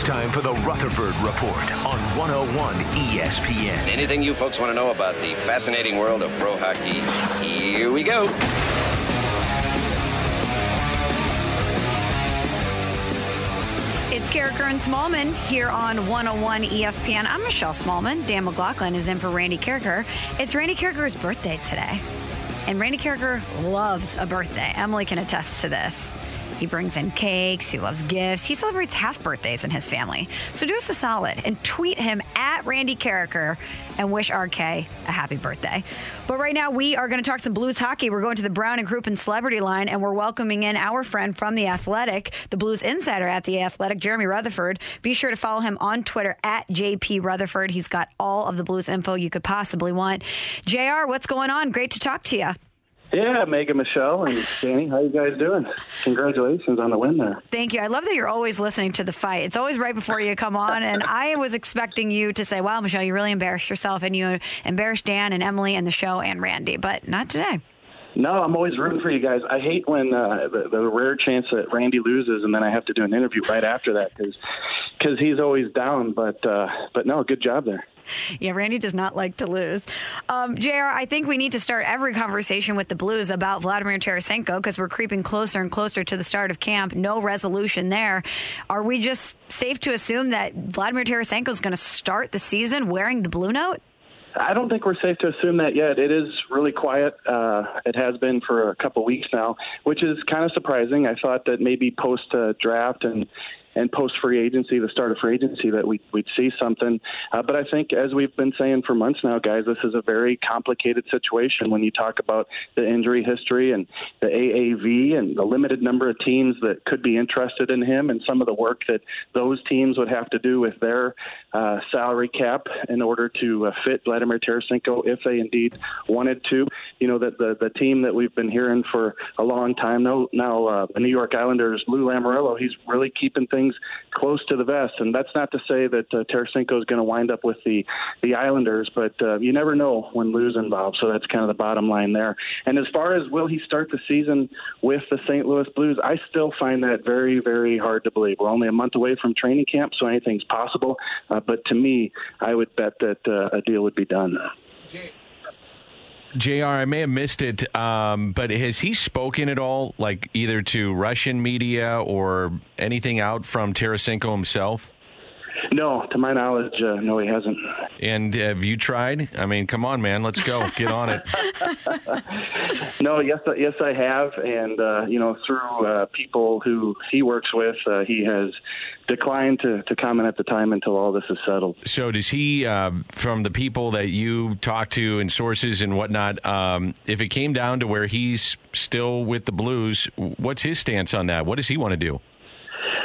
It's time for the Rutherford Report on 101 ESPN. Anything you folks want to know about the fascinating world of pro hockey? Here we go. It's Karraker and Smallman here on 101 ESPN. I'm Michelle Smallman. Dan McLaughlin is in for Randy Karraker. It's Randy Karraker's birthday today. And Randy Karraker loves a birthday. Emily can attest to this. He brings in cakes. He loves gifts. He celebrates half birthdays in his family. So do us a solid and tweet him at Randy Karraker and wish RK a happy birthday. But right now, we are going to talk some Blues hockey. We're going to the Brown and Crouppen Celebrity Line, and we're welcoming in our friend from The Athletic, the Blues insider at The Athletic, Jeremy Rutherford. Be sure to follow him on Twitter at JP Rutherford. He's got all of the Blues info you could possibly want. JR, what's going on? Great to talk to you. Yeah, Megan, Michelle, and Danny, how you guys doing? Congratulations on the win there. Thank you. I love that you're always listening to the fight. It's always right before you come on, and I was expecting you to say, "Wow, Michelle, you really embarrassed yourself, and you embarrassed Dan and Emily and the show and Randy," but not today. No, I'm always rooting for you guys. I hate when uh, the, the rare chance that Randy loses, and then I have to do an interview right after that because because he's always down. But uh, but no, good job there. Yeah, Randy does not like to lose. Um, JR, I think we need to start every conversation with the Blues about Vladimir Tarasenko because we're creeping closer and closer to the start of camp. No resolution there. Are we just safe to assume that Vladimir Tarasenko is going to start the season wearing the blue note? I don't think we're safe to assume that yet. It is really quiet. Uh, it has been for a couple weeks now, which is kind of surprising. I thought that maybe post uh, draft and and post free agency, the start of free agency, that we, would see something. Uh, but I think, as we've been saying for months now, guys, this is a very complicated situation when you talk about the injury history and the AAV and the limited number of teams that could be interested in him and some of the work that those teams would have to do with their uh, salary cap in order to uh, fit Vladimir Tarasenko if they indeed wanted to. You know, that the, the team that we've been hearing for a long time now, now uh, the New York Islanders, Lou Lamoriello, he's really keeping things things close to the vest. And that's not to say that uh, Tarasenko is going to wind up with the the Islanders, but uh, you never know when Lou's involved. So that's kind of the bottom line there. And as far as will he start the season with the St. Louis Blues, I still find that very very hard to believe. We're only a month away from training camp, so anything's possible. Uh, but to me, I would bet that uh, a deal would be done. JR, I may have missed it, um, but has he spoken at all, like either to Russian media or anything out from Tarasenko himself? No, to my knowledge, uh, no, he hasn't. And have you tried? I mean, come on, man, let's go, get on it. no, yes, yes, I have, and uh, you know, through uh, people who he works with, uh, he has declined to, to comment at the time until all this is settled. So, does he, uh, from the people that you talk to and sources and whatnot, um, if it came down to where he's still with the Blues, what's his stance on that? What does he want to do?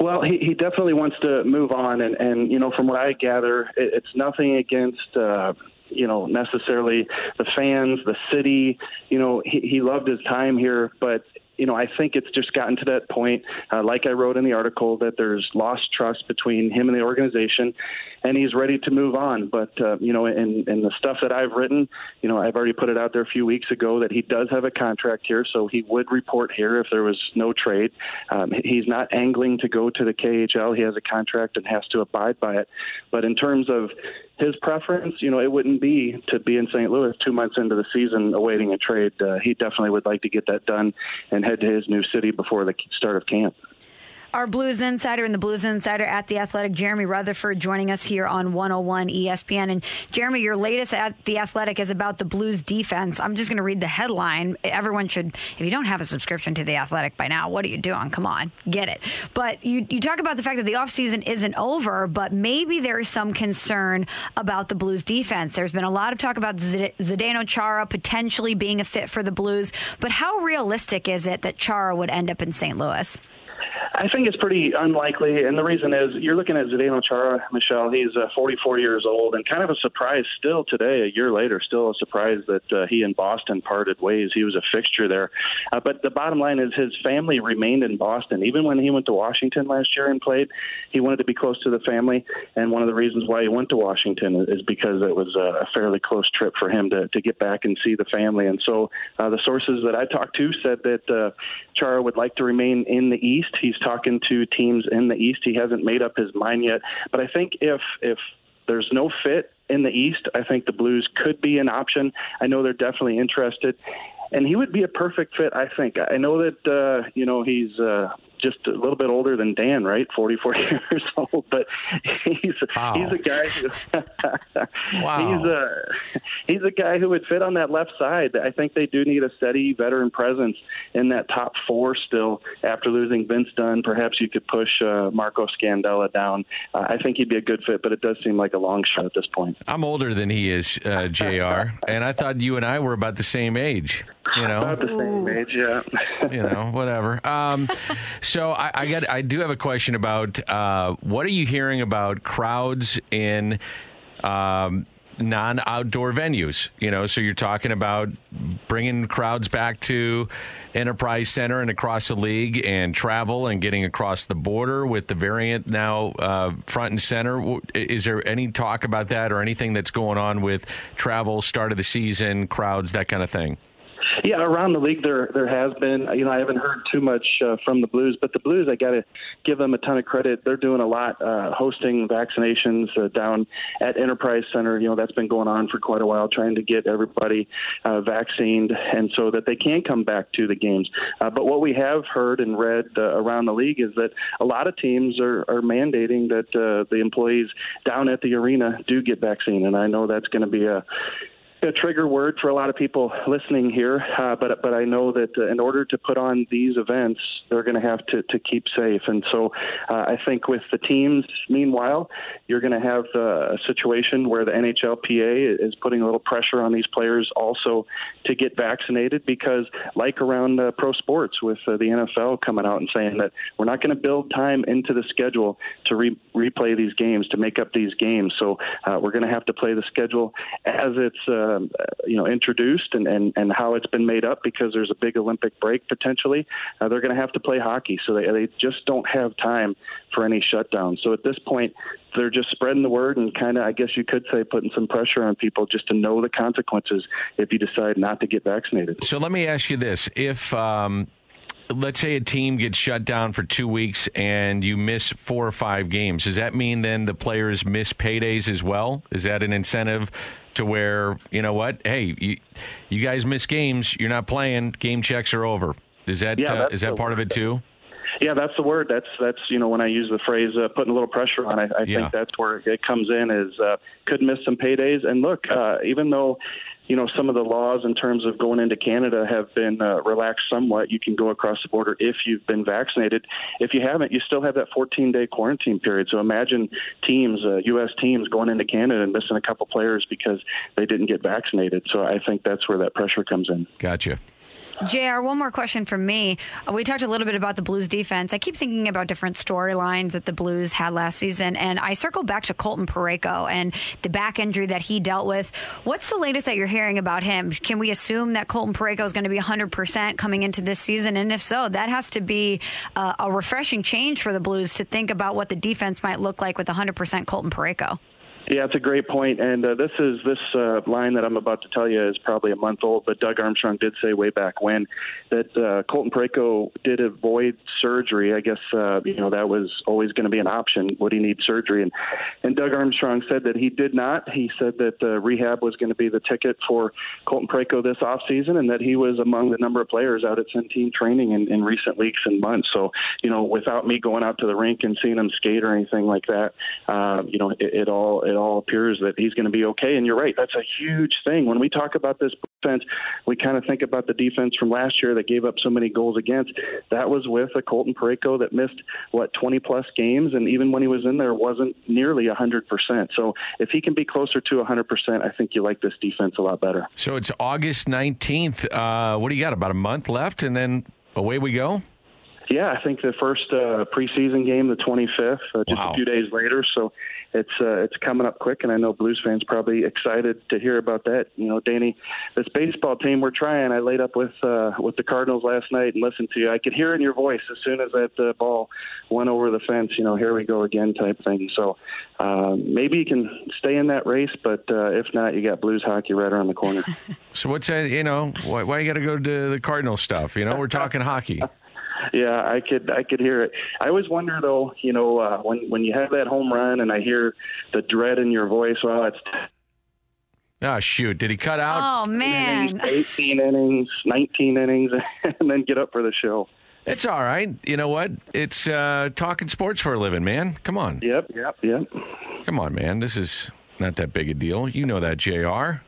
Well, he, he definitely wants to move on, and and you know, from what I gather, it, it's nothing against. Uh, you know, necessarily the fans, the city. You know, he, he loved his time here, but you know, I think it's just gotten to that point, uh, like I wrote in the article, that there's lost trust between him and the organization, and he's ready to move on. But uh, you know, in, in the stuff that I've written, you know, I've already put it out there a few weeks ago that he does have a contract here, so he would report here if there was no trade. Um, he's not angling to go to the KHL. He has a contract and has to abide by it. But in terms of his preference, you know, it wouldn't be to be in St. Louis two months into the season awaiting a trade. Uh, he definitely would like to get that done and head to his new city before the start of camp. Our Blues Insider and the Blues Insider at The Athletic, Jeremy Rutherford, joining us here on 101 ESPN. And Jeremy, your latest at The Athletic is about the Blues defense. I'm just going to read the headline. Everyone should, if you don't have a subscription to The Athletic by now, what are you doing? Come on, get it. But you, you talk about the fact that the offseason isn't over, but maybe there is some concern about the Blues defense. There's been a lot of talk about Zdeno Chara potentially being a fit for the Blues, but how realistic is it that Chara would end up in St. Louis? I think it's pretty unlikely, and the reason is you're looking at Zdeno Chara, Michelle. He's uh, 44 years old, and kind of a surprise still today, a year later, still a surprise that uh, he and Boston parted ways. He was a fixture there, uh, but the bottom line is his family remained in Boston. Even when he went to Washington last year and played, he wanted to be close to the family, and one of the reasons why he went to Washington is because it was a fairly close trip for him to to get back and see the family. And so uh, the sources that I talked to said that uh, Chara would like to remain in the East. He's talking to teams in the East. He hasn't made up his mind yet. But I think if if there's no fit in the East, I think the Blues could be an option. I know they're definitely interested. And he would be a perfect fit, I think. I know that uh, you know he's uh, just a little bit older than Dan, right? 44 years old, but he's wow. he's a guy who wow. he's a he's a guy who would fit on that left side. I think they do need a steady veteran presence in that top four still after losing Vince Dunn. Perhaps you could push uh, Marco Scandella down. Uh, I think he'd be a good fit, but it does seem like a long shot at this point. I'm older than he is, uh, Jr. and I thought you and I were about the same age. You know, about the same age, yeah. you know, whatever. Um, so I, I, got, I do have a question about uh, what are you hearing about crowds in um, non-outdoor venues? You know, so you're talking about bringing crowds back to Enterprise Center and across the league, and travel and getting across the border with the variant now uh, front and center. Is there any talk about that, or anything that's going on with travel, start of the season, crowds, that kind of thing? Yeah, around the league there there has been. You know, I haven't heard too much uh, from the Blues, but the Blues, I got to give them a ton of credit. They're doing a lot, uh, hosting vaccinations uh, down at Enterprise Center. You know, that's been going on for quite a while, trying to get everybody uh, vaccinated, and so that they can come back to the games. Uh, but what we have heard and read uh, around the league is that a lot of teams are, are mandating that uh, the employees down at the arena do get vaccinated, and I know that's going to be a a trigger word for a lot of people listening here, uh, but but I know that uh, in order to put on these events, they're going to have to to keep safe, and so uh, I think with the teams, meanwhile, you're going to have uh, a situation where the NHLPA is putting a little pressure on these players also to get vaccinated because, like around uh, pro sports with the NFL coming out and saying that we're not going to build time into the schedule to re- replay these games to make up these games, so we're going to have to play the schedule as it's um, you know introduced and, and and how it's been made up because there's a big Olympic break potentially. Uh, they're going to have to play hockey, so they they just don't have time for any shutdown. So at this point, they're just spreading the word and kind of, I guess you could say, putting some pressure on people just to know the consequences if you decide not to get vaccinated. So let me ask you this: if um, let's say a team gets shut down for two weeks and you miss four or five games, does that mean then the players miss paydays as well? Is that an incentive to where you know what? Hey, you, you guys miss games. You're not playing. Game checks are over. Is that yeah, uh, is that part of it too? Yeah, that's the word. That's that's you know when I use the phrase uh, putting a little pressure on. I, I yeah. think that's where it comes in. Is uh, could miss some paydays. And look, uh, even though you know, some of the laws in terms of going into Canada have been uh, relaxed somewhat. You can go across the border if you've been vaccinated. If you haven't, you still have that 14 day quarantine period. So imagine teams, uh, U.S. teams, going into Canada and missing a couple players because they didn't get vaccinated. So I think that's where that pressure comes in. Gotcha. JR, one more question from me. Uh, we talked a little bit about the Blues defense. I keep thinking about different storylines that the Blues had last season, and I circle back to Colton Parayko and the back injury that he dealt with. What's the latest that you're hearing about him? Can we assume that Colton Parayko is going to be 100% coming into this season? And if so, that has to be uh, a refreshing change for the Blues to think about what the defense might look like with 100% Colton Parayko. Yeah, it's a great point, and uh, this is this uh, line that I'm about to tell you is probably a month old. But Doug Armstrong did say way back when that uh, Colton Parayko did avoid surgery. I guess uh, you know that was always going to be an option. Would he need surgery? And and Doug Armstrong said that he did not. He said that uh, rehab was going to be the ticket for Colton Parayko this off season, and that he was among the number of players out at Centene training in, in recent weeks and months. So you know, without me going out to the rink and seeing him skate or anything like that, uh, you know, it, it all it all appears that he's going to be okay. And you're right, that's a huge thing. When we talk about this defense, we kind of think about the defense from last year that gave up so many goals against. That was with a Colton Parayko that missed what 20 plus games, and even when he was in there, wasn't nearly 100 percent. So if he can be closer to 100 percent, I think you like this defense a lot better. So it's August 19th. Uh, what do you got? About a month left, and then away we go. Yeah, I think the first uh, preseason game, the 25th, uh, just Wow. a few days later. So it's uh, it's coming up quick, and I know Blues fans probably excited to hear about that. You know, Danny, this baseball team we're trying. I laid up with uh, with the Cardinals last night and listened to you. I could hear in your voice as soon as that uh, ball went over the fence. You know, here we go again type thing. So uh, maybe you can stay in that race, but uh, if not, you got Blues hockey right around the corner. So what's that? You know, why, why you got to go to the Cardinal stuff? You know, we're talking hockey. Yeah, I could I could hear it. I always wonder though, you know, uh, when when you have that home run and I hear the dread in your voice. Well, it's Oh shoot! Did he cut out? Oh man. 18 innings, 19 innings, and then get up for the show. It's all right. You know what? It's uh, talking sports for a living, man. Come on, Yep, yep, yep, come on, man. This is not that big a deal. You know that, Jr.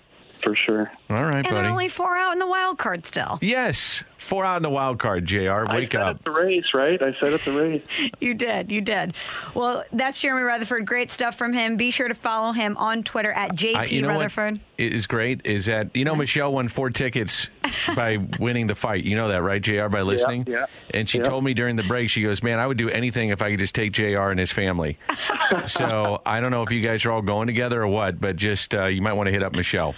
for sure. All right, And buddy. they're only four out in the wild card still. yes, four out in the wild card. Jr. I Wake said up. the race, right? I said it's the race. You did. You did. Well, that's Jeremy Rutherford. Great stuff from him. Be sure to follow him on Twitter at JP I- you know Rutherford. what is great is that you know Michelle won four tickets by winning the fight. You know that, right, Jr. By listening. yeah. And she Yeah. told me during the break, she goes, "Man, I would do anything if I could just take Jr. and his family." so I don't know if you guys are all going together or what, but just uh, you might want to hit up Michelle.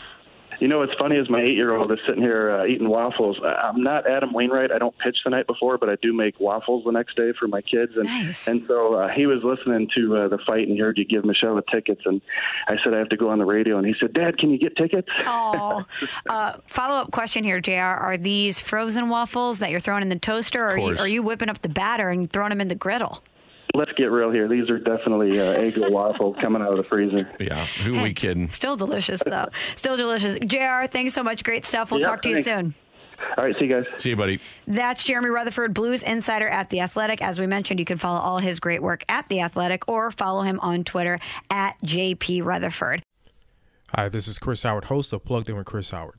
You know what's funny is my eight-year-old is sitting here uh, eating waffles. I- I'm not Adam Wainwright. I don't pitch the night before, but I do make waffles the next day for my kids. And Nice. and so uh, he was listening to uh, the fight and he heard you give Michelle the tickets. And I said I have to go on the radio. And he said, Dad, can you get tickets? Oh, uh, follow up question here, Jr. Are these frozen waffles that you're throwing in the toaster, or are you, course. are you whipping up the batter and throwing them in the griddle? Let's get real here. These are definitely uh, Eggo waffles coming out of the freezer. Yeah, who are we kidding? Still delicious, though. Still delicious. Jr. Thanks so much. Great stuff. We'll Yeah, talk to you soon. All right, see you guys. See you, buddy. That's Jeremy Rutherford, Blues Insider at The Athletic. As we mentioned, you can follow all his great work at The Athletic or follow him on Twitter at JP Rutherford. Hi, this is Chris Howard, host of Plugged In with Chris Howard.